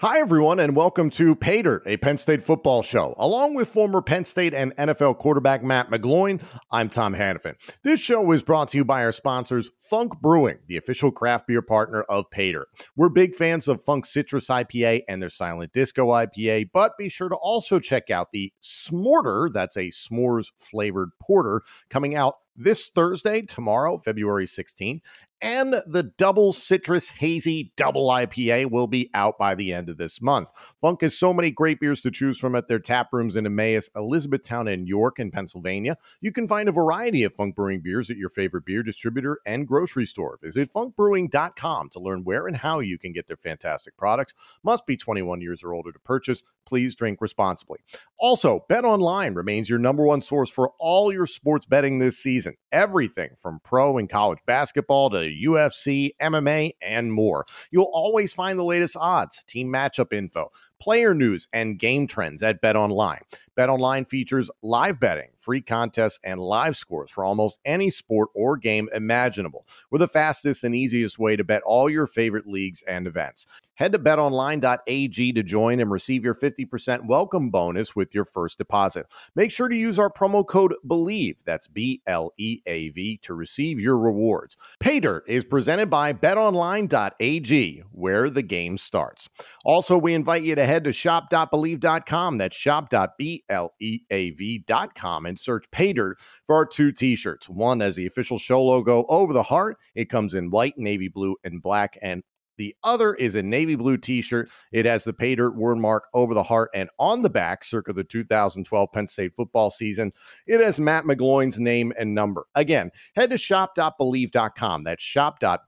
Hi, everyone, and welcome to Pay Dirt, a Penn State football show. Along with former Penn State and NFL quarterback Matt McGloin, I'm Tom Hannafin. This show is brought to you by our sponsors, Funk Brewing, the official craft beer partner of Pay Dirt. We're big fans of Funk Citrus IPA and their Silent Disco IPA, but be sure to also check out the Smorter, that's a s'mores flavored porter, coming out this Thursday, tomorrow, February 16th, and the double citrus hazy double IPA will be out by the end of this month. Funk has so many great beers to choose from at their tap rooms in Emmaus, Elizabethtown, and York in Pennsylvania. You can find a variety of Funk Brewing beers at your favorite beer distributor and grocery store. Visit funkbrewing.com to learn where and how you can get their fantastic products. Must be 21 years or older to purchase. Please drink responsibly. Also, Bet Online remains your number one source for all your sports betting this season. Everything from pro and college basketball to UFC, MMA, and more. You'll always find the latest odds, team matchup info, player news, and game trends at Bet Online. Bet Online features live betting, free contests, and live scores for almost any sport or game imaginable. We're the fastest and easiest way to bet all your favorite leagues and events. Head to betonline.ag to join and receive your 50% welcome bonus with your first deposit. Make sure to use our promo code BLEAV, that's B L E A V, to receive your rewards. Pay Dirt is presented by betonline.ag, where the game starts. Also, we invite you to head to shop.bleav.com, that's shop.bleav.com, and search Pay Dirt for our two t shirts. One as the official show logo over the heart, it comes in white, navy blue, and black, and the other is a navy blue t shirt. It has the pay dirt word mark over the heart and on the back, circa the 2012 Penn State football season. It has Matt McGloin's name and number. Again, head to shop.bleav.com. That's shop.bleav.com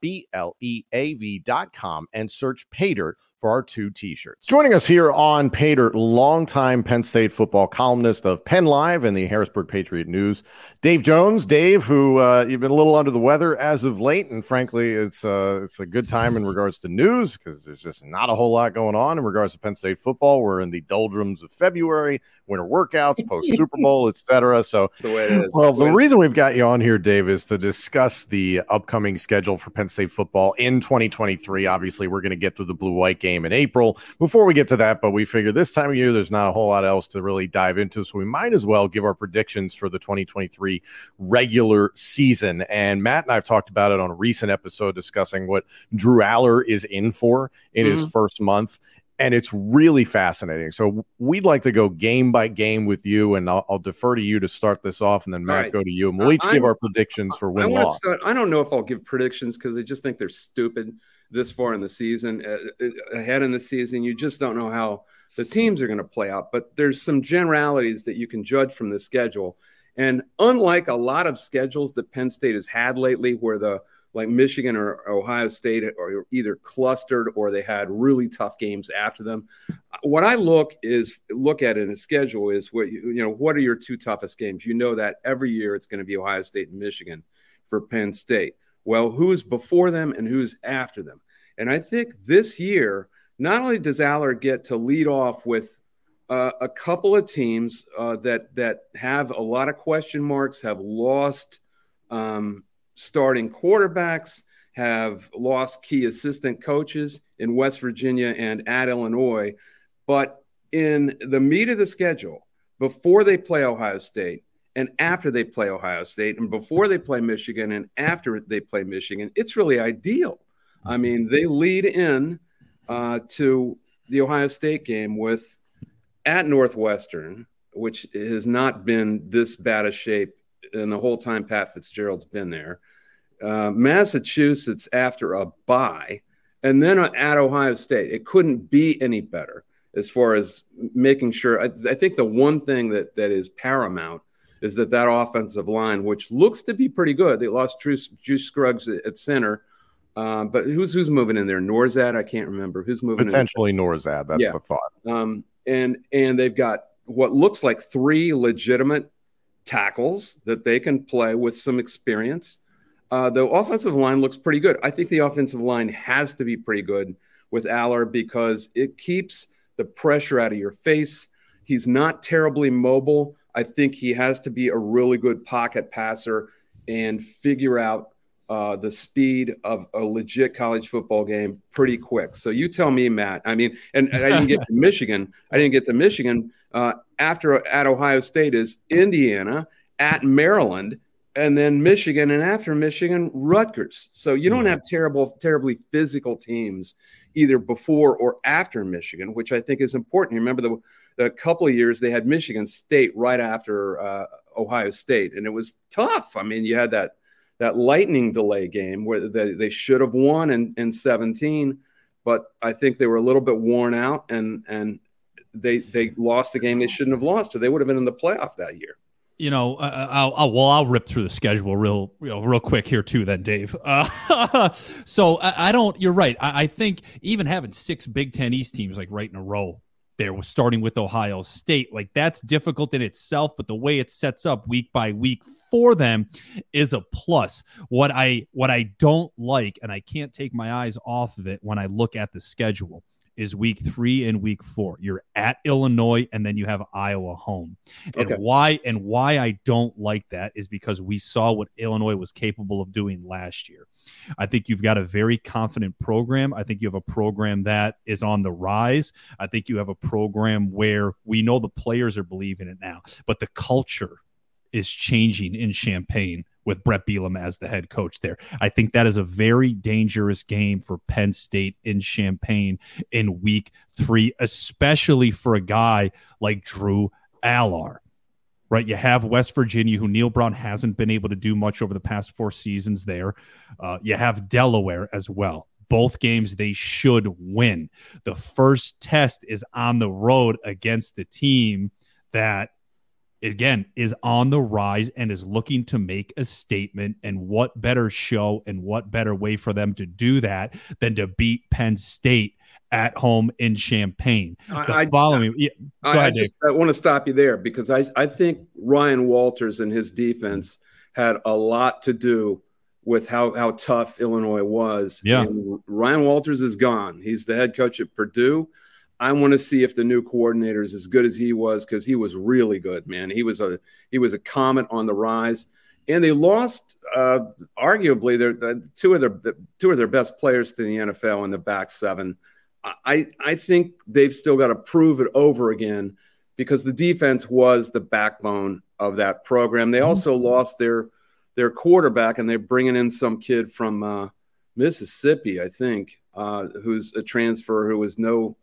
and search pay dirt for our two t-shirts. Joining us here on Pay Dirt, longtime Penn State football columnist of Penn Live and the Harrisburg Patriot News, Dave Jones. Dave, who uh, you've been a little under the weather as of late, and frankly, it's uh, it's a good time in regards to news because there's just not a whole lot going on in regards to Penn State football. We're in the doldrums of February, winter workouts, post Super Bowl, etc. So, the way it is. well, the reason we've got you on here, Dave, is to discuss the upcoming schedule for Penn State football in 2023. Obviously, we're going to get through the blue white game in April before we get to that, but we figure this time of year there's not a whole lot else to really dive into, so we might as well give our predictions for the 2023 regular season. And Matt and I have talked about it on a recent episode discussing what Drew Allar is in for in his mm-hmm. first month. And it's really fascinating. So we'd like to go game by game with you, and I'll, I'll defer to you to start this off, and then Matt right. go to you, and we'll each I- give our predictions for I win want loss. start. I don't know if I'll give predictions because I just think they're stupid this far in the season. Uh, uh, ahead in the season, you just don't know how the teams are going to play out. But there's some generalities that you can judge from the schedule. And unlike a lot of schedules that Penn State has had lately, where the like Michigan or Ohio State are either clustered or they had really tough games after them. What I look is look at in a schedule is what you, you know what are your two toughest games? You know that every year it's going to be Ohio State and Michigan for Penn State. Well, who's before them and who's after them? And I think this year, not only does Allar get to lead off with uh, a couple of teams uh, that that have a lot of question marks, have lost um, starting quarterbacks, have lost key assistant coaches in West Virginia and at Illinois, but in the meat of the schedule, before they play Ohio State, and after they play Ohio State and before they play Michigan and after they play Michigan, it's really ideal. I mean, they lead in uh, to the Ohio State game with at Northwestern, which has not been this bad a shape in the whole time Pat Fitzgerald's been there. Uh, Massachusetts after a bye, and then at Ohio State. It couldn't be any better as far as making sure. I, I think the one thing that that is paramount is that that offensive line, which looks to be pretty good, they lost Drew, Drew Scruggs at, center. Uh, but who's who's moving in there? Nourzad, I can't remember who's moving. in? Potentially Nourzad. That's Yeah. the thought. Um, and and they've got what looks like three legitimate tackles that they can play with some experience. Uh, the offensive line looks pretty good. I think the offensive line has to be pretty good with Allar because it keeps the pressure out of your face. He's not terribly mobile. I think he has to be a really good pocket passer and figure out uh, the speed of a legit college football game pretty quick. So you tell me, Matt. I mean, and, and I didn't get to Michigan. I didn't get to Michigan. Uh, after at Ohio State is Indiana, at Maryland, and then Michigan, and after Michigan, Rutgers. So you don't have terrible, terribly physical teams either before or after Michigan, which I think is important. Remember the the couple of years they had Michigan State right after uh, Ohio State, and it was tough. I mean, you had that that lightning delay game where they, they should have won in, in 17, but I think they were a little bit worn out and and they they lost a game they shouldn't have lost, or they would have been in the playoff that year. You know, I'll, I'll, well, I'll rip through the schedule real, know, real quick here too. Then, Dave. Uh, so I, I, don't. You're right. I, I think even having six Big Ten East teams like right in a row there was starting with Ohio State. Like that's difficult in itself, but the way it sets up week by week for them is a plus. What I what I don't like, and I can't take my eyes off of it when I look at the schedule, is week three and week four. You're at Illinois and then you have Iowa home. And okay. why and why I don't like that is because we saw what Illinois was capable of doing last year. I think you've got a very confident program. I think you have a program that is on the rise. I think you have a program where we know the players are believing it now, but the culture is changing in Champaign with Bret Bielema as the head coach there. I think that is a very dangerous game for Penn State in Champaign in week three, especially for a guy like Drew Allar. Right, you have West Virginia, who Neal Brown hasn't been able to do much over the past four seasons. There, uh, you have Delaware as well. Both games they should win. The first test is on the road against the team that again is on the rise and is looking to make a statement and what better show and what better way for them to do that than to beat Penn State at home in Champaign. The I, following, I, yeah, I, ahead, I, just, I want to stop you there because I, I think Ryan Walters and his defense had a lot to do with how, how tough Illinois was. Yeah. And Ryan Walters is gone. He's the head coach at Purdue. I want to see if the new coordinator is as good as he was because he was really good, man. He was a he was a comet on the rise, and they lost uh, arguably their uh, two of their the, two of their best players to the NFL in the back seven. I I think they've still got to prove it over again because the defense was the backbone of that program. They mm-hmm. also lost their their quarterback, and they're bringing in some kid from uh, Mississippi, I think, uh, who's a transfer who was no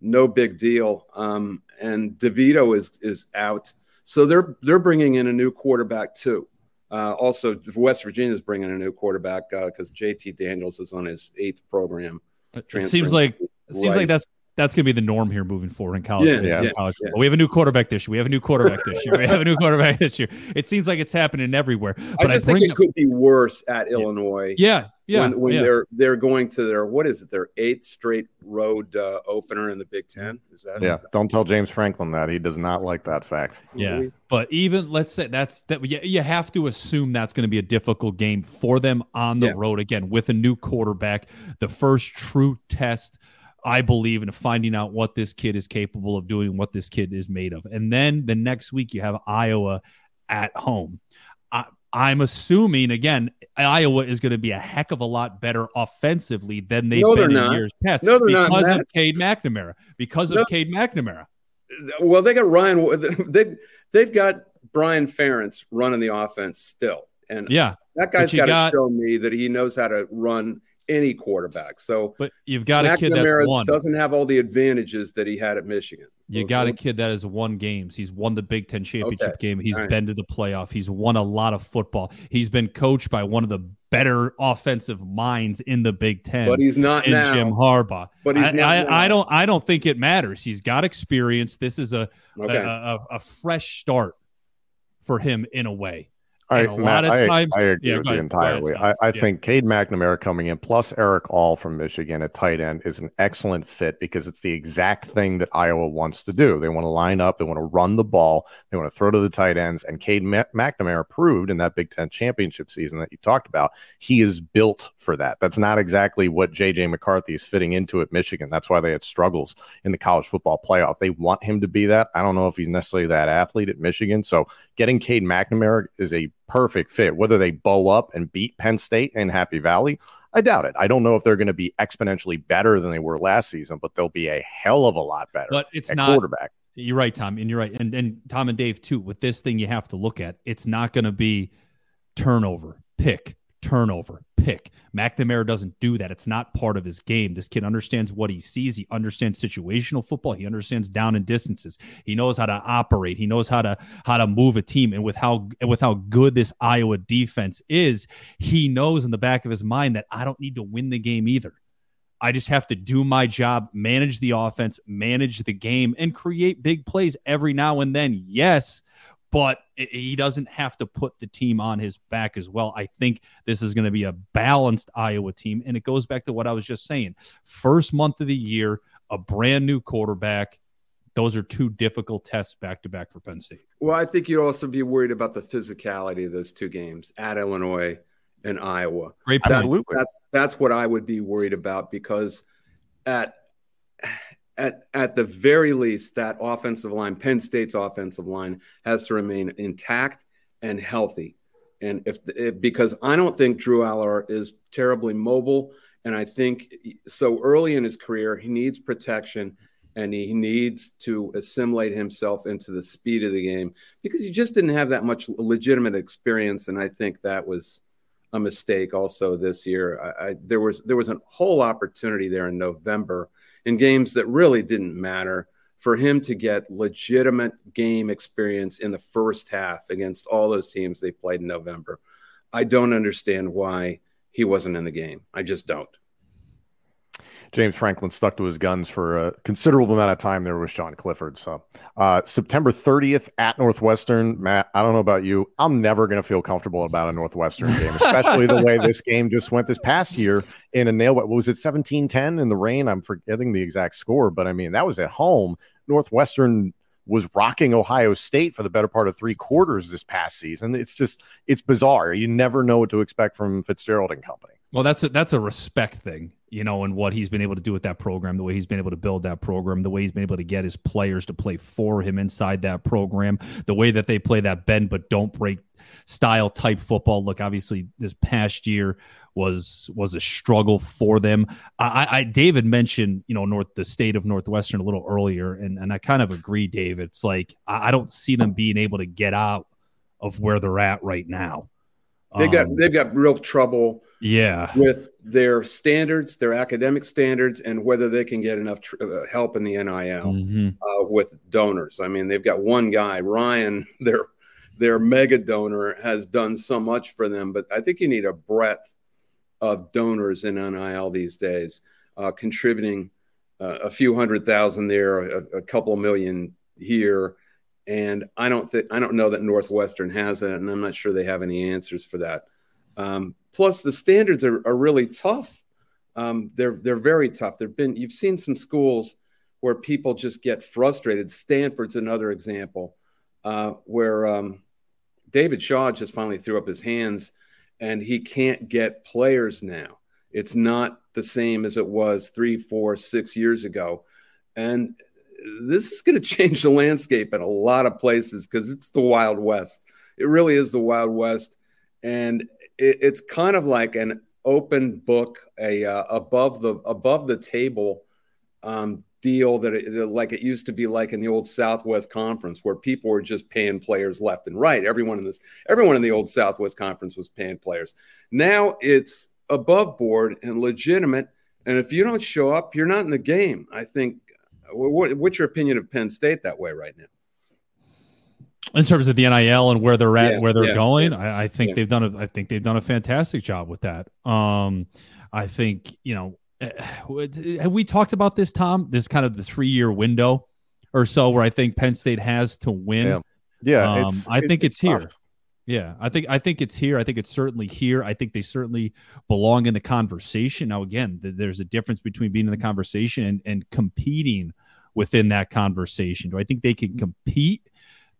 no big deal. Um, and DeVito is is out, so they're they're bringing in a new quarterback too. Uh, also, West Virginia is bringing a new quarterback because uh, JT Daniels is on his eighth program. It seems like it seems like that's that's going to be the norm here moving forward in college. Yeah, yeah, college yeah. We have a new quarterback this year. We have a new quarterback this year. We have a new quarterback this year. It seems like it's happening everywhere. But I just I think it up, could be worse at Illinois. Yeah, yeah. When, when yeah. they're they're going to their what is it? Their eighth straight road uh, opener in the Big Ten. Is that? Yeah. Don't tell James Franklin that he does not like that fact. Yeah. But even let's say that's that. You, you have to assume that's going to be a difficult game for them on the yeah. road again with a new quarterback. The first true test I believe in finding out what this kid is capable of doing, what this kid is made of. And then the next week you have Iowa at home. I, I'm assuming again, Iowa is going to be a heck of a lot better offensively than they've no, been in not. years past no, because not, because of Cade McNamara. Because of no. Cade McNamara. Well, they got Ryan. They they've got Brian Ferentz running the offense still, and yeah, that guy's got to show me that he knows how to run any quarterback. So, but you've got a kid that won. doesn't have all the advantages that he had at Michigan. You got a kid that has won games. He's won the Big Ten championship okay. game. He's right. been to the playoff. He's won a lot of football. He's been coached by one of the better offensive minds in the Big Ten. But he's not in now. Jim Harbaugh. But he's I, not. I, I, don't. I don't think it matters. He's got experience. This is a okay. a, a, a fresh start for him in a way. I, And a lot of I, times- I agree Yeah, with you entirely. I, I Yeah. think Cade McNamara coming in plus Erick All from Michigan at tight end is an excellent fit because it's the exact thing that Iowa wants to do. They want to line up, they want to run the ball, they want to throw to the tight ends. And Cade Ma- McNamara proved in that Big Ten championship season that you talked about, he is built for that. That's not exactly what JJ McCarthy is fitting into at Michigan. That's why they had struggles in the college football playoff. They want him to be that. I don't know if he's necessarily that athlete at Michigan. So getting Cade McNamara is a perfect fit. Whether they bow up and beat Penn State and Happy Valley, I doubt it. I don't know if they're going to be exponentially better than they were last season, but they'll be a hell of a lot better But it's not. quarterback. You're right, Tom, and you're right, and and Tom and Dave too. With this thing, you have to look at it's not going to be turnover, pick, turnover, pick. McNamara doesn't do that. It's not part of his game. This kid understands what he sees. He understands situational football. He understands down and distances. He knows how to operate. He knows how to how to move a team. And with how with how good this Iowa defense is, he knows in the back of his mind that I don't need to win the game either. I just have to do my job, manage the offense, manage the game, and create big plays every now and then. Yes, but he doesn't have to put the team on his back as well. I think this is going to be a balanced Iowa team. And it goes back to what I was just saying. First month of the year, a brand new quarterback. Those are two difficult tests back to back for Penn State. Well, I think you'd also be worried about the physicality of those two games at Illinois and Iowa. Great point. Absolutely. That's that's what I would be worried about because at at at the very least, that offensive line, Penn State's offensive line, has to remain intact and healthy. And if, because I don't think Drew Allar is terribly mobile, and I think so early in his career he needs protection and he needs to assimilate himself into the speed of the game because he just didn't have that much legitimate experience, and I think that was a mistake also this year. I, I, there was there was a whole opportunity there in November in games that really didn't matter for him to get legitimate game experience in the first half against all those teams they played in November. I don't understand why he wasn't in the game. I just don't. James Franklin stuck to his guns for a considerable amount of time there with Sean Clifford. So, uh, September 30th at Northwestern. Matt, I don't know about you. I'm never going to feel comfortable about a Northwestern game, especially the way this game just went this past year in a nail. What was it, 17 10 in the rain? I'm forgetting the exact score, but I mean, that was at home. Northwestern was rocking Ohio State for the better part of three quarters this past season. It's just, it's bizarre. You never know what to expect from Fitzgerald and company. Well, that's a, that's a respect thing, you know, and what he's been able to do with that program, the way he's been able to build that program, the way he's been able to get his players to play for him inside that program, the way that they play that bend but don't break style type football. Look, obviously, this past year was was a struggle for them. I, I David mentioned, you know, North the state of Northwestern a little earlier, and and I kind of agree, Dave. It's like I, I don't see them being able to get out of where they're at right now. They got Um, they've got real trouble yeah. with their standards, their academic standards, and whether they can get enough tr- uh, help in the NIL Mhm. uh, with donors. I mean, they've got one guy, Ryan, their their mega donor, has done so much for them, but I think you need a breadth of donors in NIL these days, uh, contributing uh, a few hundred thousand there, a, a couple million here. And I don't think I don't know that Northwestern has it, and I'm not sure they have any answers for that. Um, plus, the standards are, are really tough. Um, they're they're very tough. There've been you've seen some schools where people just get frustrated. Stanford's another example uh, where um, David Shaw just finally threw up his hands, and he can't get players now. It's not the same as it was three, four, six years ago, and this is going to change the landscape in a lot of places because it's the Wild West. It really is the Wild West, and it, it's kind of like an open book, a uh, above the above the table um, deal that it, like it used to be like in the old Southwest Conference, where people were just paying players left and right. Everyone in this, everyone in the old Southwest Conference was paying players. Now it's above board and legitimate, and if you don't show up, you're not in the game. I think. What, what's your opinion of Penn State that way right now? in terms of the NIL and where they're at, Yeah, where they're yeah, going, yeah. I, I think Yeah. they've done a, I think they've done a fantastic job with that. Um, I think you know, eh, have we talked about this, Tom? This kind of the three year window or so where I think Penn State has to win. Yeah. Yeah, Um, it's, I think it's tough. here. Yeah, I think I think it's here. I think it's certainly here. I think they certainly belong in the conversation. Now, again, th- there's a difference between being in the conversation and, and competing within that conversation. Do I think they can compete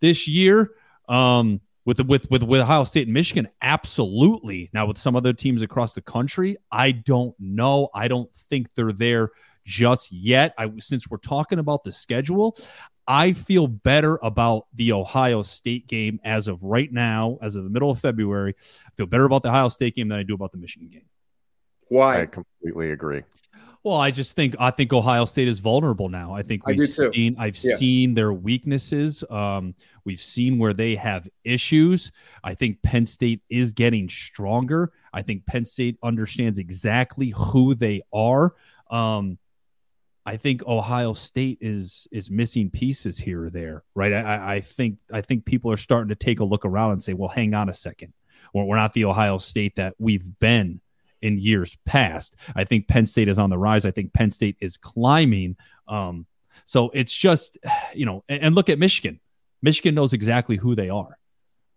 this year um, with with with with Ohio State and Michigan? Absolutely. Now, with some other teams across the country, I don't know. I don't think they're there just yet. I since we're talking about the schedule, I feel better about the Ohio State game as of right now, as of the middle of February. I feel better about the Ohio State game than I do about the Michigan game. Why? I completely agree. Well, I just think I think Ohio State is vulnerable now. I think we've I seen I've yeah. seen their weaknesses. Um, we've seen where they have issues. I think Penn State is getting stronger. I think Penn State understands exactly who they are. Um, I think Ohio State is is missing pieces here or there, right? I, I think I think people are starting to take a look around and say, "Well, hang on a second, we're, we're not the Ohio State that we've been in years past." I think Penn State is on the rise. I think Penn State is climbing. Um, so it's just, you know, and, and look at Michigan. Michigan knows exactly who they are,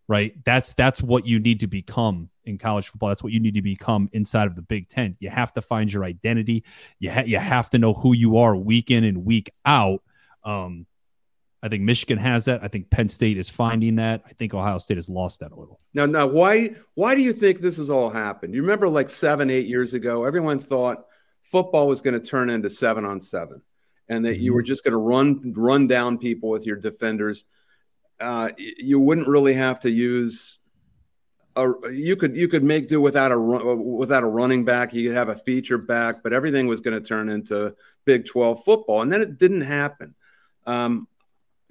right? That's that's what you need to become in college football. That's what you need to become inside of the Big Ten. You have to find your identity. You ha- you have to know who you are week in and week out. Um, I think Michigan has that. I think Penn State is finding that. I think Ohio State has lost that a little. Now, now, why why do you think this has all happened? You remember, like seven, eight years ago, everyone thought football was going to turn into seven on seven, and that you were just going to run run down people with your defenders. Uh, you wouldn't really have to use a, you could you could make do without a without a running back. You could have a feature back, but everything was going to turn into Big Twelve football, and then it didn't happen. Um,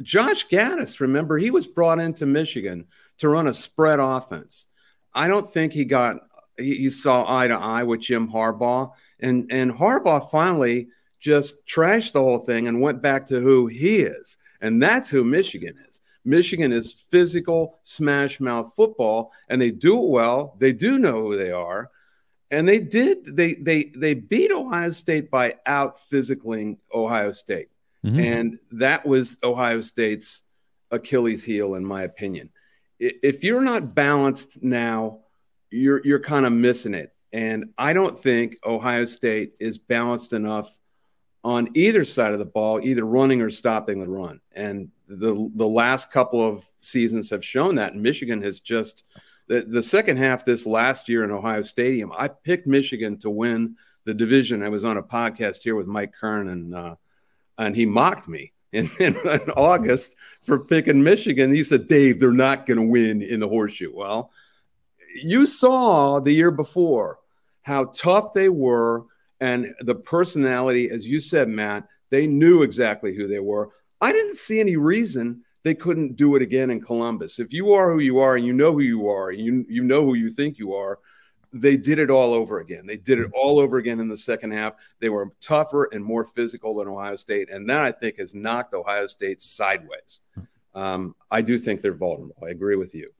Josh Gattis, remember, he was brought into Michigan to run a spread offense. I don't think he got he, he saw eye to eye with Jim Harbaugh, and and Harbaugh finally just trashed the whole thing and went back to who he is, and that's who Michigan is. Michigan is physical smash mouth football, and they do it well. They do know who they are, and they did. They they they beat Ohio State by out physicaling Ohio State, Mm-hmm. and that was Ohio State's Achilles heel, in my opinion. If you're not balanced now, you're you're kind of missing it, and I don't think Ohio State is balanced enough on either side of the ball, either running or stopping the run. And the the last couple of seasons have shown that. And Michigan has just the, the second half this last year in Ohio Stadium. I picked Michigan to win the division. I was on a podcast here with Mike Kern, and uh, and he mocked me in, in, in August for picking Michigan. He said, "Dave, they're not going to win in the horseshoe." Well, you saw the year before how tough they were and the personality, as you said, Matt, they knew exactly who they were. I didn't see any reason they couldn't do it again in Columbus. If you are who you are and you know who you are, you you know who you think you are, they did it all over again. They did it all over again in the second half. They were tougher and more physical than Ohio State, and that I think has knocked Ohio State sideways. Um, I do think they're vulnerable. I agree with you.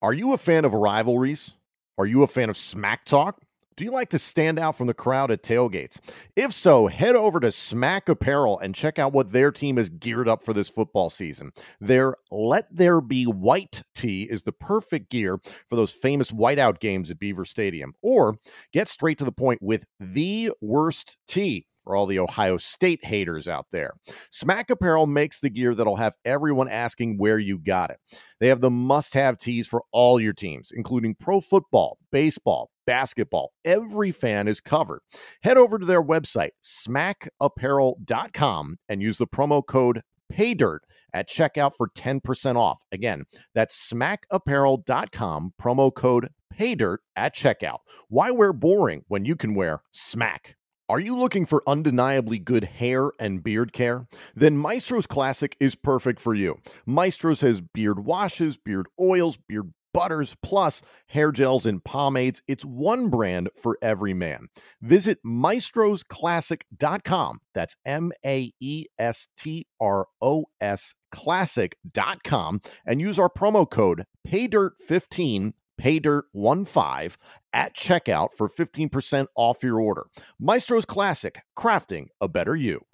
Are you a fan of rivalries? Are you a fan of smack talk? Do you like to stand out from the crowd at tailgates? If so, head over to Smack Apparel and check out what their team is geared up for this football season. Their Let There Be White tee is the perfect gear for those famous whiteout games at Beaver Stadium. Or get straight to the point with the worst tee for all the Ohio State haters out there. Smack Apparel makes the gear that'll have everyone asking where you got it. They have the must have tees for all your teams, including pro football, baseball, basketball. Every fan is covered. Head over to their website, smackapparel.com, and use the promo code PAYDIRT at checkout for 10% off. Again, that's smackapparel.com, promo code PAYDIRT at checkout. Why wear boring when you can wear smack? Are you looking for undeniably good hair and beard care? Then Maestro's Classic is perfect for you. Maestro's has beard washes, beard oils, beard butters, plus hair gels and pomades. It's one brand for every man. Visit maestrosclassic.com. That's M A E S T R O S classic.com and use our promo code PAYDIRT15 paydirt15 at checkout for 15% off your order. Maestro's Classic, crafting a better you.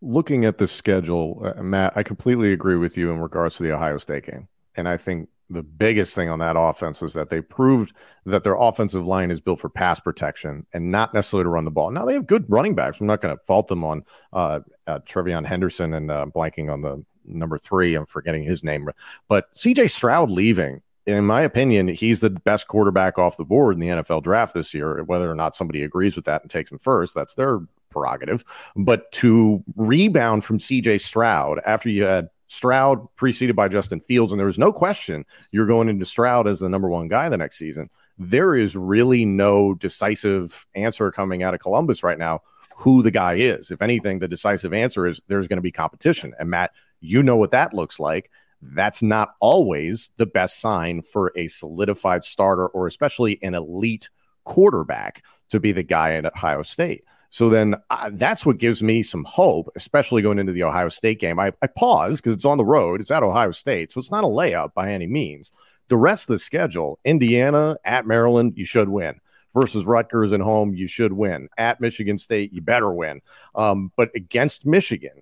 Looking at the schedule, uh, Matt, I completely agree with you in regards to the Ohio State game. And I think the biggest thing on that offense was that they proved that their offensive line is built for pass protection and not necessarily to run the ball. Now they have good running backs. I'm not going to fault them on uh, uh, TreVeyon Henderson and uh, blanking on the number three. I'm forgetting his name, but CJ Stroud leaving. In my opinion, he's the best quarterback off the board in the NFL draft this year. Whether or not somebody agrees with that and takes him first, that's their prerogative. But to rebound from CJ Stroud after you had Stroud preceded by Justin Fields, and there was no question you're going into Stroud as the number one guy the next season. There is really no decisive answer coming out of Columbus right now who the guy is. If anything, the decisive answer is there's going to be competition. And Matt, you know what that looks like. That's not always the best sign for a solidified starter or especially an elite quarterback to be the guy at Ohio State. So then uh, that's what gives me some hope, especially going into the Ohio State game. I, I pause because it's on the road, it's at Ohio State, so it's not a layup by any means. The rest of the schedule Indiana at Maryland, you should win. Versus Rutgers at home, you should win. At Michigan State, you better win. Um, but against Michigan,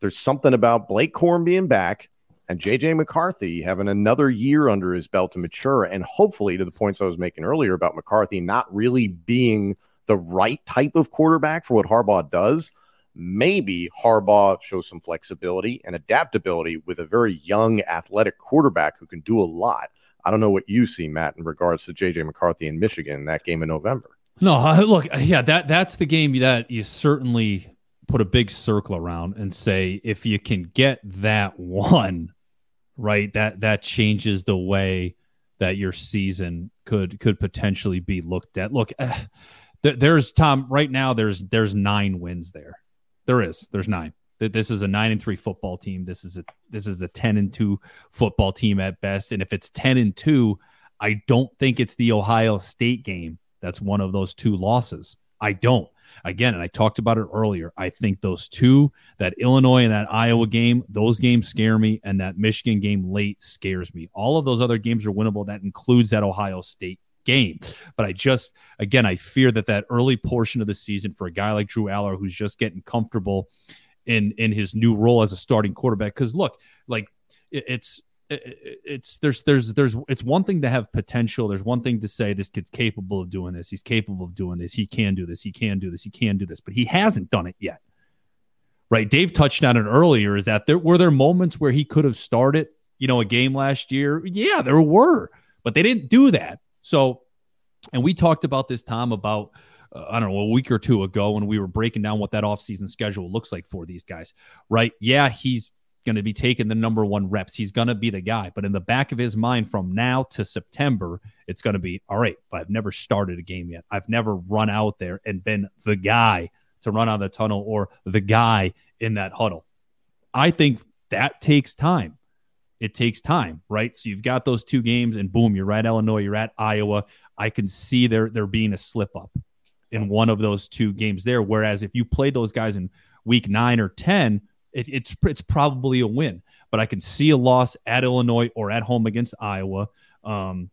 there's something about Blake Corum being back and JJ McCarthy having another year under his belt to mature. And hopefully, to the points I was making earlier about McCarthy not really being the right type of quarterback for what Harbaugh does, maybe Harbaugh shows some flexibility and adaptability with a very young, athletic quarterback who can do a lot. I don't know what you see, Matt, in regards to JJ McCarthy in Michigan in that game in November. No, look, yeah, that that's the game that you certainly put a big circle around and say if you can get that one right, that that changes the way that your season could could potentially be looked at. Look. Uh, there's Tom right now. There's there's nine wins there. There is. There's nine. This is a nine and three football team. This is a this is a ten and two football team at best. And if it's ten and two, I don't think it's the Ohio State game. That's one of those two losses. I don't. Again, and I talked about it earlier. I think those two, that Illinois and that Iowa game, those games scare me, and that Michigan game late scares me. All of those other games are winnable. That includes that Ohio State game. But I just, again, I fear that that early portion of the season for a guy like Drew Allar, who's just getting comfortable in in his new role as a starting quarterback, because look, like it, it's it's there's there's there's it's one thing to have potential. There's one thing to say this kid's capable of doing this. He's capable of doing this. He can do this. He can do this. He can do this. But he hasn't done it yet. Right? Dave touched on it earlier is that there were there moments where he could have started you know a game last year? Yeah there were. But they didn't do that so, and we talked about this, Tom, about uh, I don't know, a week or two ago when we were breaking down what that offseason schedule looks like for these guys, right? Yeah, he's going to be taking the number one reps. He's going to be the guy. But in the back of his mind, from now to September, it's going to be all right, but I've never started a game yet. I've never run out there and been the guy to run out of the tunnel or the guy in that huddle. I think that takes time it takes time, right? So you've got those two games, and boom, you're at Illinois, you're at Iowa. I can see there there being a slip up in one of those two games there. Whereas if you play those guys in week nine or ten, it, it's it's probably a win. But I can see a loss at Illinois or at home against Iowa. Um,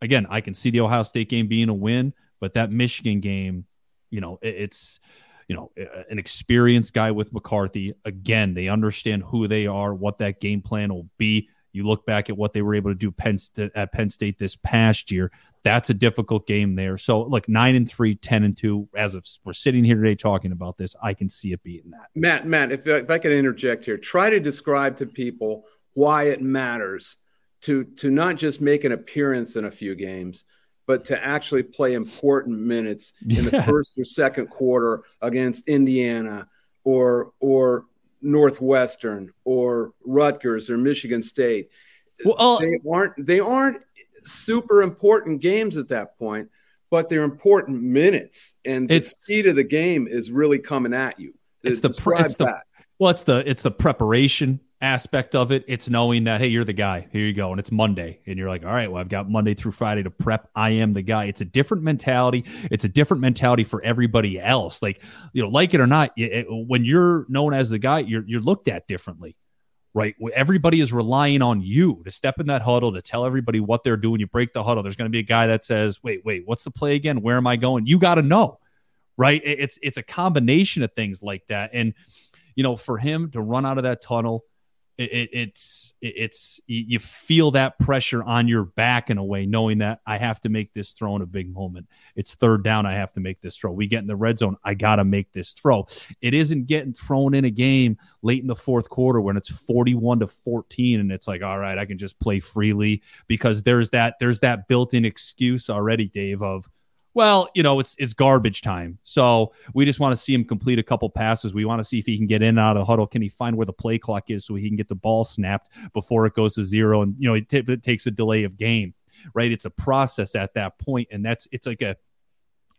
again, I can see the Ohio State game being a win, but that Michigan game, you know, it, it's you know, an experienced guy with McCarthy. Again, they understand who they are, what that game plan will be. You look back at what they were able to do Penn at Penn State this past year. That's a difficult game there. So, look, nine and three, 10 and two. As of we're sitting here today talking about this, I can see it being that. Matt, Matt, if, if I could interject here, try to describe to people why it matters to to not just make an appearance in a few games, but to actually play important minutes in the first or second quarter against Indiana or or Northwestern or Rutgers or Michigan State. Well, they aren't they aren't super important games at that point, but they're important minutes, and the speed of the game is really coming at you. It's the, it's the well, it's the it's the preparation aspect of it. It's knowing that, hey, you're the guy. Here you go. And it's Monday. And you're like, all right, well, I've got Monday through Friday to prep. I am the guy. It's a different mentality. It's a different mentality for everybody else. Like, you know, like it or not, it, when you're known as the guy, you're, you're looked at differently, right? Everybody is relying on you to step in that huddle, to tell everybody what they're doing. You break the huddle. There's going to be a guy that says, wait, wait, what's the play again? Where am I going? You got to know, right? It's, it's a combination of things like that. And, you know, for him to run out of that tunnel, it, it, it's it, it's you feel that pressure on your back in a way, knowing that I have to make this throw in a big moment. It's third down, I have to make this throw. We get in the red zone, I got to make this throw. It isn't getting thrown in a game late in the fourth quarter when it's forty-one to fourteen, and it's like, all right, I can just play freely because there's that there's that built-in excuse already, Dave, of well, you know, it's it's garbage time. So we just want to see him complete a couple passes. We want to see if he can get in out of the huddle. Can he find where the play clock is so he can get the ball snapped before it goes to zero? And you know, it, t- it takes a delay of game, right? It's a process at that point, and that's it's like a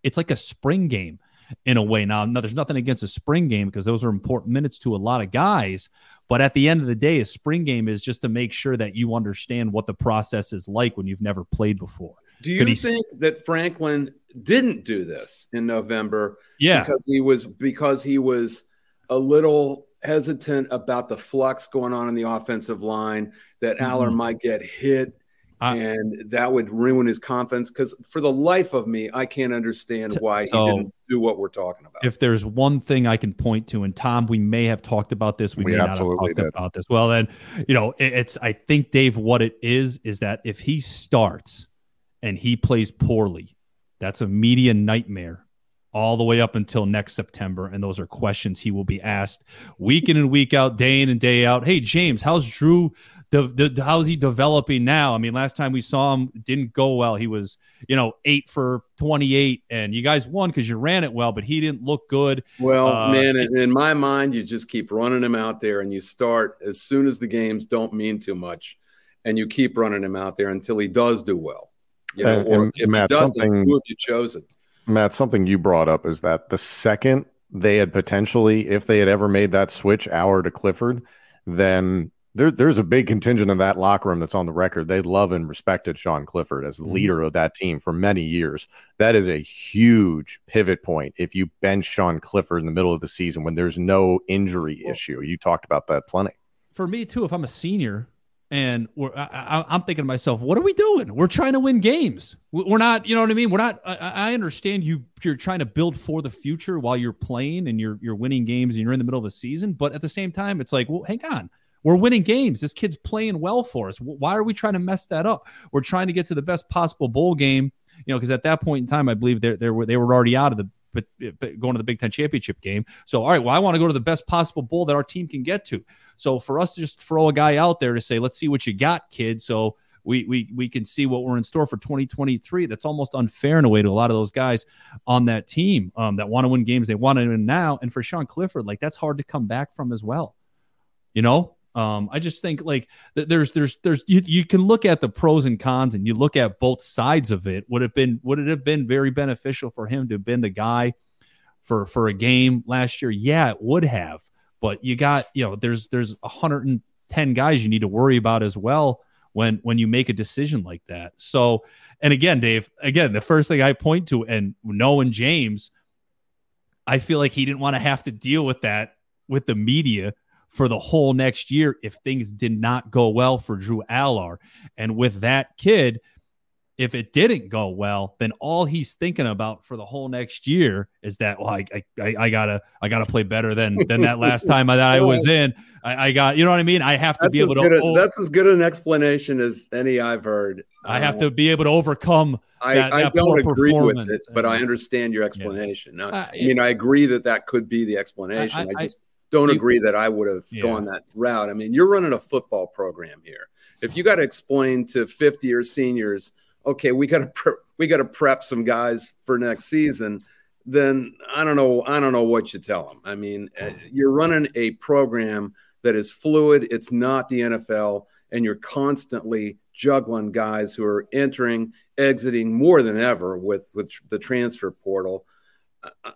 it's like a spring game in a way. Now, no, there's nothing against a spring game because those are important minutes to a lot of guys. But at the end of the day, a spring game is just to make sure that you understand what the process is like when you've never played before. Do you think that Franklin didn't do this in November? Yeah, because he was because he was a little hesitant about the flux going on in the offensive line that mm-hmm. Allar might get hit. Uh, and that would ruin his confidence because for the life of me, I can't understand why so, he didn't do what we're talking about. If there's one thing I can point to, and Tom, we may have talked about this, we, we may not have talked did. about this. Well, then, you know, it, it's I think Dave, what it is is that if he starts and he plays poorly, that's a media nightmare all the way up until next September. And those are questions he will be asked week in and week out, day in and day out. Hey, James, how's Drew? De- de- how's he developing now? I mean, last time we saw him didn't go well. He was, you know, eight for 28, and you guys won because you ran it well, but he didn't look good. Well, uh, man, in, in my mind, you just keep running him out there and you start as soon as the games don't mean too much, and you keep running him out there until he does do well. You know, and, or if Matt, something who have you chosen? Matt, something you brought up is that the second they had potentially, if they had ever made that switch, Allar to Clifford, then there, there's a big contingent in that locker room that's on the record. They love and respected Sean Clifford as the mm-hmm. leader of that team for many years. That is a huge pivot point if you bench Sean Clifford in the middle of the season when there's no injury issue. You talked about that plenty. For me, too, if I'm a senior, and I, am thinking to myself, what are we doing? We're trying to win games. We're not, you know what I mean? We're not. I, I, understand you. You're trying to build for the future while you're playing and you're you're winning games and you're in the middle of a season. But at the same time, it's like, well, hang on. We're winning games. This kid's playing well for us. Why are we trying to mess that up? We're trying to get to the best possible bowl game. You know, because at that point in time, I believe they they were they were already out of the but, but going to the Big Ten championship game. So, all right, well, I want to go to the best possible bowl that our team can get to. So, for us to just throw a guy out there to say, let's see what you got, kid. So, we, we, we can see what we're in store for 2023. That's almost unfair in a way to a lot of those guys on that team um, that want to win games they want to win now. And for Sean Clifford, like that's hard to come back from as well. You know, um, I just think like there's there's there's you, you can look at the pros and cons and you look at both sides of it. Would have been would it have been very beneficial for him to have been the guy for for a game last year? Yeah, it would have. But you got you know there's there's 110 guys you need to worry about as well when when you make a decision like that. So and again, Dave, again the first thing I point to and knowing James, I feel like he didn't want to have to deal with that with the media for the whole next year if things did not go well for Drew Allar. And with that kid, if it didn't go well, then all he's thinking about for the whole next year is that well, I I, I gotta I gotta play better than than that last time that I was in. I, I, got you know what I mean. I have to that's be able to. A, that's as good an explanation as any I've heard. I have to um, be able to overcome. I, that, I that don't agree with it, but I understand your explanation. Yeah. I mean, I agree that that could be the explanation. I, just don't agree that I would have yeah. gone that route. I mean, you're running a football program here. If you got to explain to 50 year seniors, okay, we got to pre- we got to prep some guys for next season, then I don't know I don't know what you tell them. I mean, uh, you're running a program that is fluid. It's not the NFL, and you're constantly juggling guys who are entering, exiting more than ever with with the transfer portal.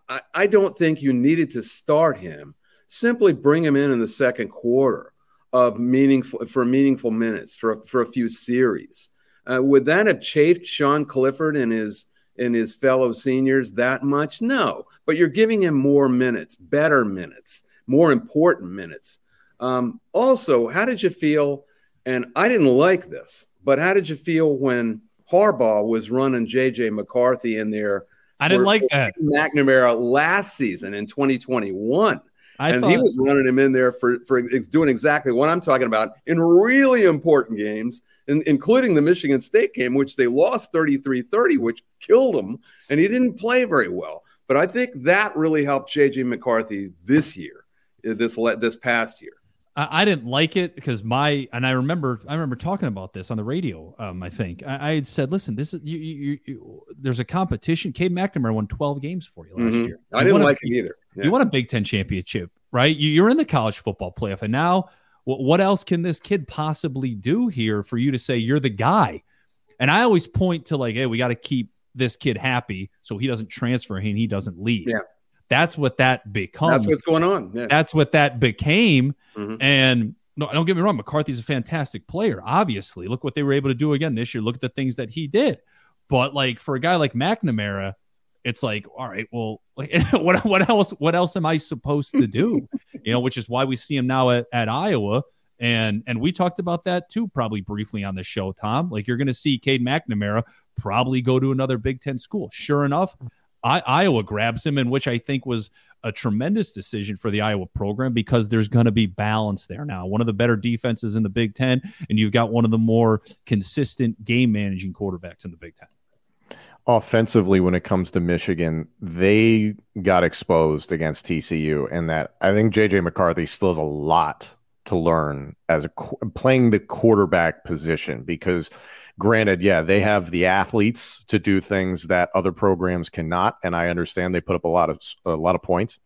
I, I don't think you needed to start him simply bring him in in the second quarter of meaningful for meaningful minutes for for a few series. Uh, would that have chafed Sean Clifford and his and his fellow seniors that much? No, but you're giving him more minutes, better minutes, more important minutes. Um, also, how did you feel? And I didn't like this, but how did you feel when Harbaugh was running JJ McCarthy in there? I didn't like that McNamara last season in 2021 I and thought, he was running him in there for for doing exactly what I'm talking about in really important games, in, including the Michigan State game, which they lost 33-30, which killed him, and he didn't play very well. But I think that really helped JJ McCarthy this year, this this past year. I, I didn't like it because my and I remember I remember talking about this on the radio. Um, I think I, I had said, "Listen, this is you, you, you, there's a competition. Cade McNamara won 12 games for you last mm-hmm. year. I didn't like a, it either. Yeah. You won a Big Ten championship, right? You, are in the college football playoff, and now what, what else can this kid possibly do here for you to say you're the guy? And I always point to like, hey, we got to keep this kid happy so he doesn't transfer and he doesn't leave. Yeah. That's what that becomes. That's what's going on. Yeah. That's what that became. Mm-hmm. And no, don't get me wrong. McCarthy's a fantastic player. Obviously, look what they were able to do again this year. Look at the things that he did. But like for a guy like McNamara, it's like, all right, well, like what what else what else am I supposed to do? you know, which is why we see him now at, at Iowa. And and we talked about that too, probably briefly on the show, Tom. Like you're going to see Cade McNamara probably go to another Big Ten school. Sure enough, I, Iowa grabs him, in which I think was a tremendous decision for the Iowa program because there's going to be balance there now. One of the better defenses in the Big Ten, and you've got one of the more consistent game managing quarterbacks in the Big Ten. Offensively, when it comes to Michigan, they got exposed against TCU, and that I think JJ McCarthy still has a lot to learn as a playing the quarterback position because granted, yeah, they have the athletes to do things that other programs cannot, and I understand they put up a lot of a lot of points.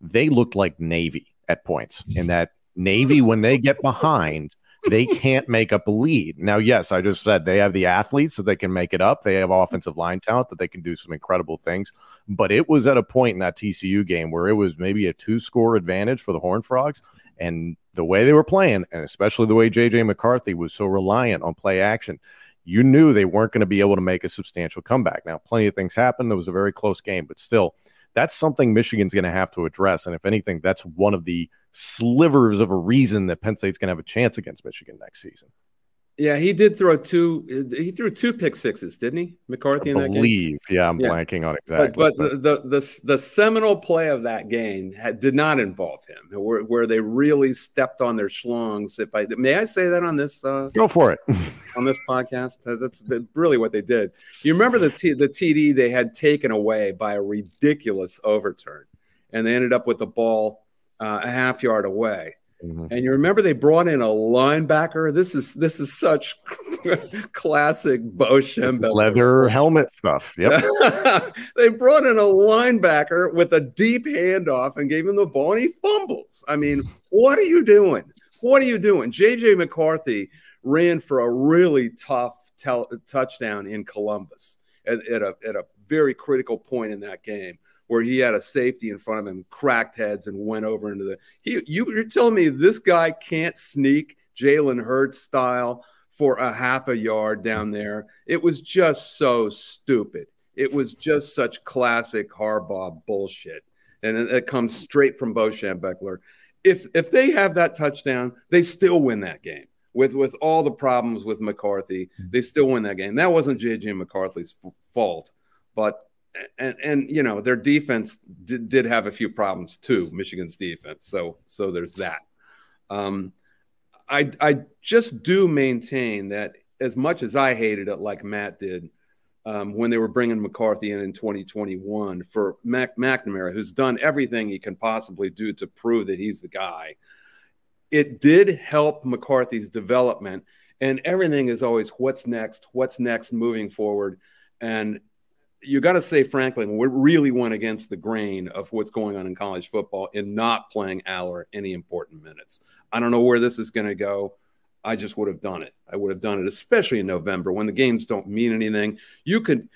They looked like Navy at points, in that Navy when they get behind, they can't make up a lead. Now, yes, I just said they have the athletes so they can make it up. They have offensive line talent that they can do some incredible things. But it was at a point in that TCU game where it was maybe a two score advantage for the Horned Frogs. And the way they were playing, and especially the way JJ McCarthy was so reliant on play action, you knew they weren't going to be able to make a substantial comeback. Now, plenty of things happened. It was a very close game, but still, that's something Michigan's going to have to address. And if anything, that's one of the slivers of a reason that Penn State's going to have a chance against Michigan next season. Yeah, he did throw two. He threw two pick sixes, didn't he, McCarthy? I in that believe. Game? Yeah, I'm yeah. blanking on exactly. But, but, the, the the seminal play of that game had, did not involve him, where, where they really stepped on their schlongs. If I may, I say that on this. Uh, Go for it. on this podcast, that's really what they did. You remember the t- the TD they had taken away by a ridiculous overturn, and they ended up with the ball uh, a half yard away Mm-hmm. And you remember they brought in a linebacker. This is this is such classic Bo Schembechler. Leather helmet stuff. Yep. they brought in a linebacker with a deep handoff and gave him the ball, and he fumbles. I mean, what are you doing? What are you doing? JJ McCarthy ran for a really tough tel- touchdown in Columbus at, at a at a very critical point in that game where he had a safety in front of him, cracked heads, and went over into the. He, you, you're telling me this guy can't sneak Jalen Hurts style for a half a yard down there? It was just so stupid. It was just such classic Harbaugh bullshit, and it, it comes straight from Bo Schembechler. If if they have that touchdown, they still win that game with with all the problems with McCarthy, mm-hmm. they still win that game. That wasn't JJ McCarthy's f- fault, but and and you know their defense did, did have a few problems too michigan's defense. So so there's that. Um i i just do maintain that as much as i hated it like matt did um, when they were bringing mccarthy in in 2021 for Mac, mcnamara who's done everything he can possibly do to prove that he's the guy it did help mccarthy's development. And everything is always what's next what's next moving forward. And you got to say, Franklin, we really went against the grain of what's going on in college football in not playing Allar any important minutes. I don't know where this is going to go. I just would have done it. I would have done it, especially in November when the games don't mean anything. You could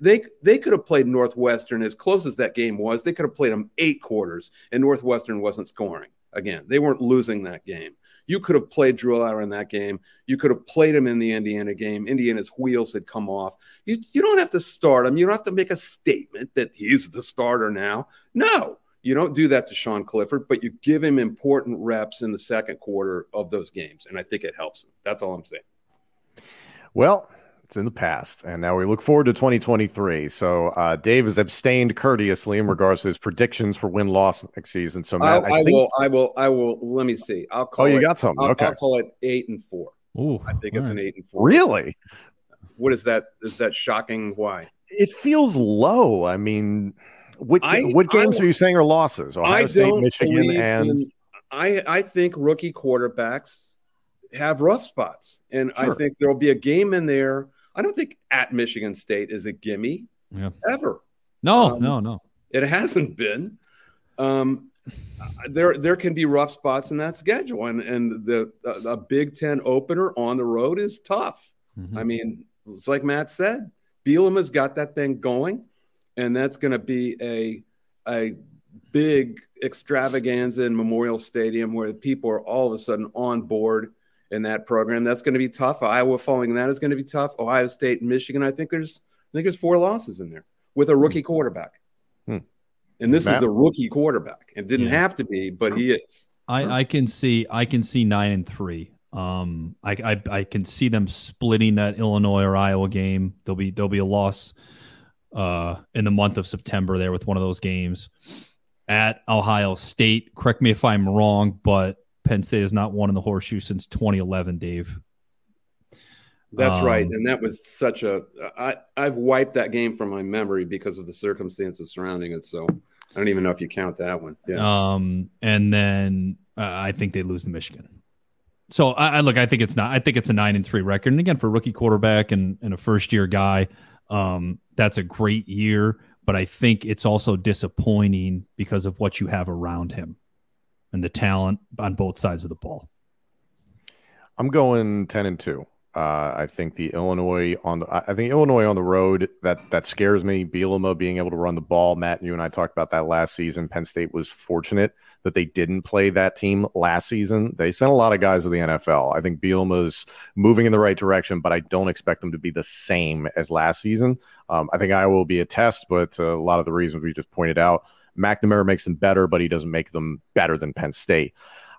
they they could have played Northwestern as close as that game was. They could have played them eight quarters, and Northwestern wasn't scoring. Again, they weren't losing that game. You could have played Drew Allar in that game. You could have played him in the Indiana game. Indiana's wheels had come off. You, you don't have to start him. You don't have to make a statement that he's the starter now. No, you don't do that to Sean Clifford, but you give him important reps in the second quarter of those games. And I think it helps him. That's all I'm saying. Well, It's in the past, and now we look forward to 2023. So uh, Dave has abstained courteously in regards to his predictions for win loss next season. So Matt, I, I, I think... will, I will, I will. Let me see. I'll call. Oh, you it, got something? I'll, okay. I'll call it eight and four. Ooh, I think it's right. an eight and four. Really? What is that? Is that shocking? Why? It feels low. I mean, what I- what games I- are you saying are losses? Ohio I State, Michigan, and in- I I think rookie quarterbacks have rough spots, and I think there'll be a game in there. I don't think at Michigan State is a gimme Yeah. ever. No, Um, no, no. It hasn't been. Um, there there can be rough spots in that schedule, and and the a, a Big Ten opener on the road is tough. Mhm. I mean, it's like Matt said, Bielema's got that thing going, and that's going to be a a big extravaganza in Memorial Stadium where people are all of a sudden on board in that program. That's going to be tough. Iowa following that is going to be tough. Ohio State Michigan. I think there's I think there's four losses in there with a rookie quarterback. Hmm. And this Matt? is a rookie quarterback. It didn't Yeah. have to be, but he is. I, I can see I can see nine and three. Um, I, I I can see them splitting that Illinois or Iowa game. There'll be there'll be a loss uh, in the month of September there with one of those games at Ohio State. Correct me if I'm wrong, but Penn State has not won in the horseshoe since 2011. Dave. That's right. Um, And that was such a I I've wiped that game from my memory because of the circumstances surrounding it. So I don't even know if you count that one. Yeah. Um, and then uh, I think they lose to Michigan. So I, I look. I think it's not. I think it's a nine and three record. And again, for rookie quarterback and, and a first year guy, um, that's a great year. But I think it's also disappointing because of what you have around him and the talent on both sides of the ball. I'm going ten and two. Uh, I think the Illinois on the I think Illinois on the road that that scares me. Bielema being able to run the ball. Matt, you and I talked about that last season. Penn State was fortunate that they didn't play that team last season. They sent a lot of guys to the NFL. I think Bielema's moving in the right direction, but I don't expect them to be the same as last season. Um, I think Iowa will be a test, but uh, a lot of the reasons we just pointed out, McNamara makes them better, but he doesn't make them better than Penn State.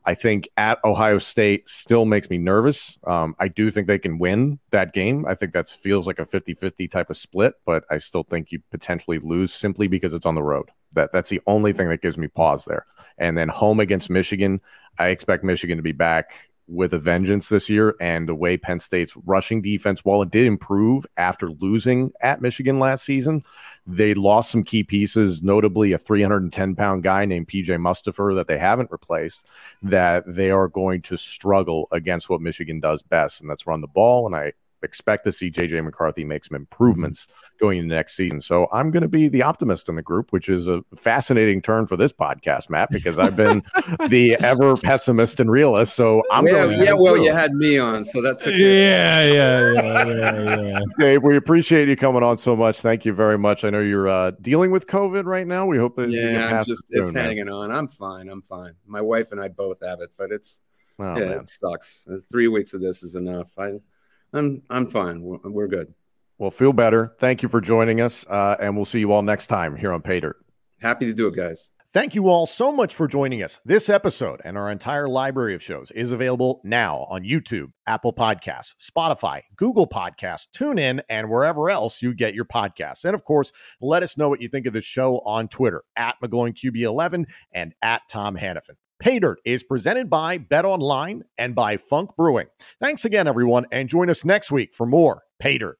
I think at Ohio State still makes me nervous. Um, I do think they can win that game. I think that feels like a 50 50 type of split, but I still think you potentially lose simply because it's on the road. That That's the only thing that gives me pause there. And then home against Michigan, I expect Michigan to be back with a vengeance this year. And the way Penn State's rushing defense, while it did improve after losing at Michigan last season, they lost some key pieces, notably a 310 pound guy named PJ Mustipher that they haven't replaced, that they are going to struggle against what Michigan does best, and that's run the ball. And I expect to see JJ McCarthy make some improvements going into next season. So I'm going to be the optimist in the group, which is a fascinating turn for this podcast, Matt, because I've been the ever pessimist and realist. So I'm yeah, going. yeah, well, through. you had me on, so that's Yeah, yeah, yeah, yeah, yeah. Dave, we appreciate you coming on so much. Thank you very much. I know you're uh, dealing with COVID right now. We hope that yeah, get I'm just it it's soon, man. hanging on. I'm fine. I'm fine. My wife and I both have it, but it's Oh, yeah, man. it sucks. Three weeks of this is enough. I, I'm I'm fine. We're, we're good. Well, feel better. Thank you for joining us, uh, and we'll see you all next time here on Pay Dirt. Happy to do it, guys. Thank you all so much for joining us. This episode and our entire library of shows is available now on YouTube, Apple Podcasts, Spotify, Google Podcasts, TuneIn, and wherever else you get your podcasts. And of course, let us know what you think of the show on Twitter at McGloinQB11 and at Tom Hannafin. Pay Dirt is presented by Bet Online and by Funk Brewing. Thanks again, everyone, and join us next week for more Pay Dirt.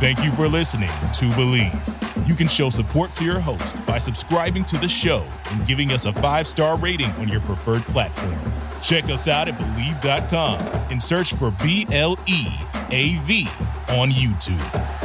Thank you for listening to Bleav. You can show support to your host by subscribing to the show and giving us a five star rating on your preferred platform. Check us out at Bleav.com and search for B L E A V on YouTube.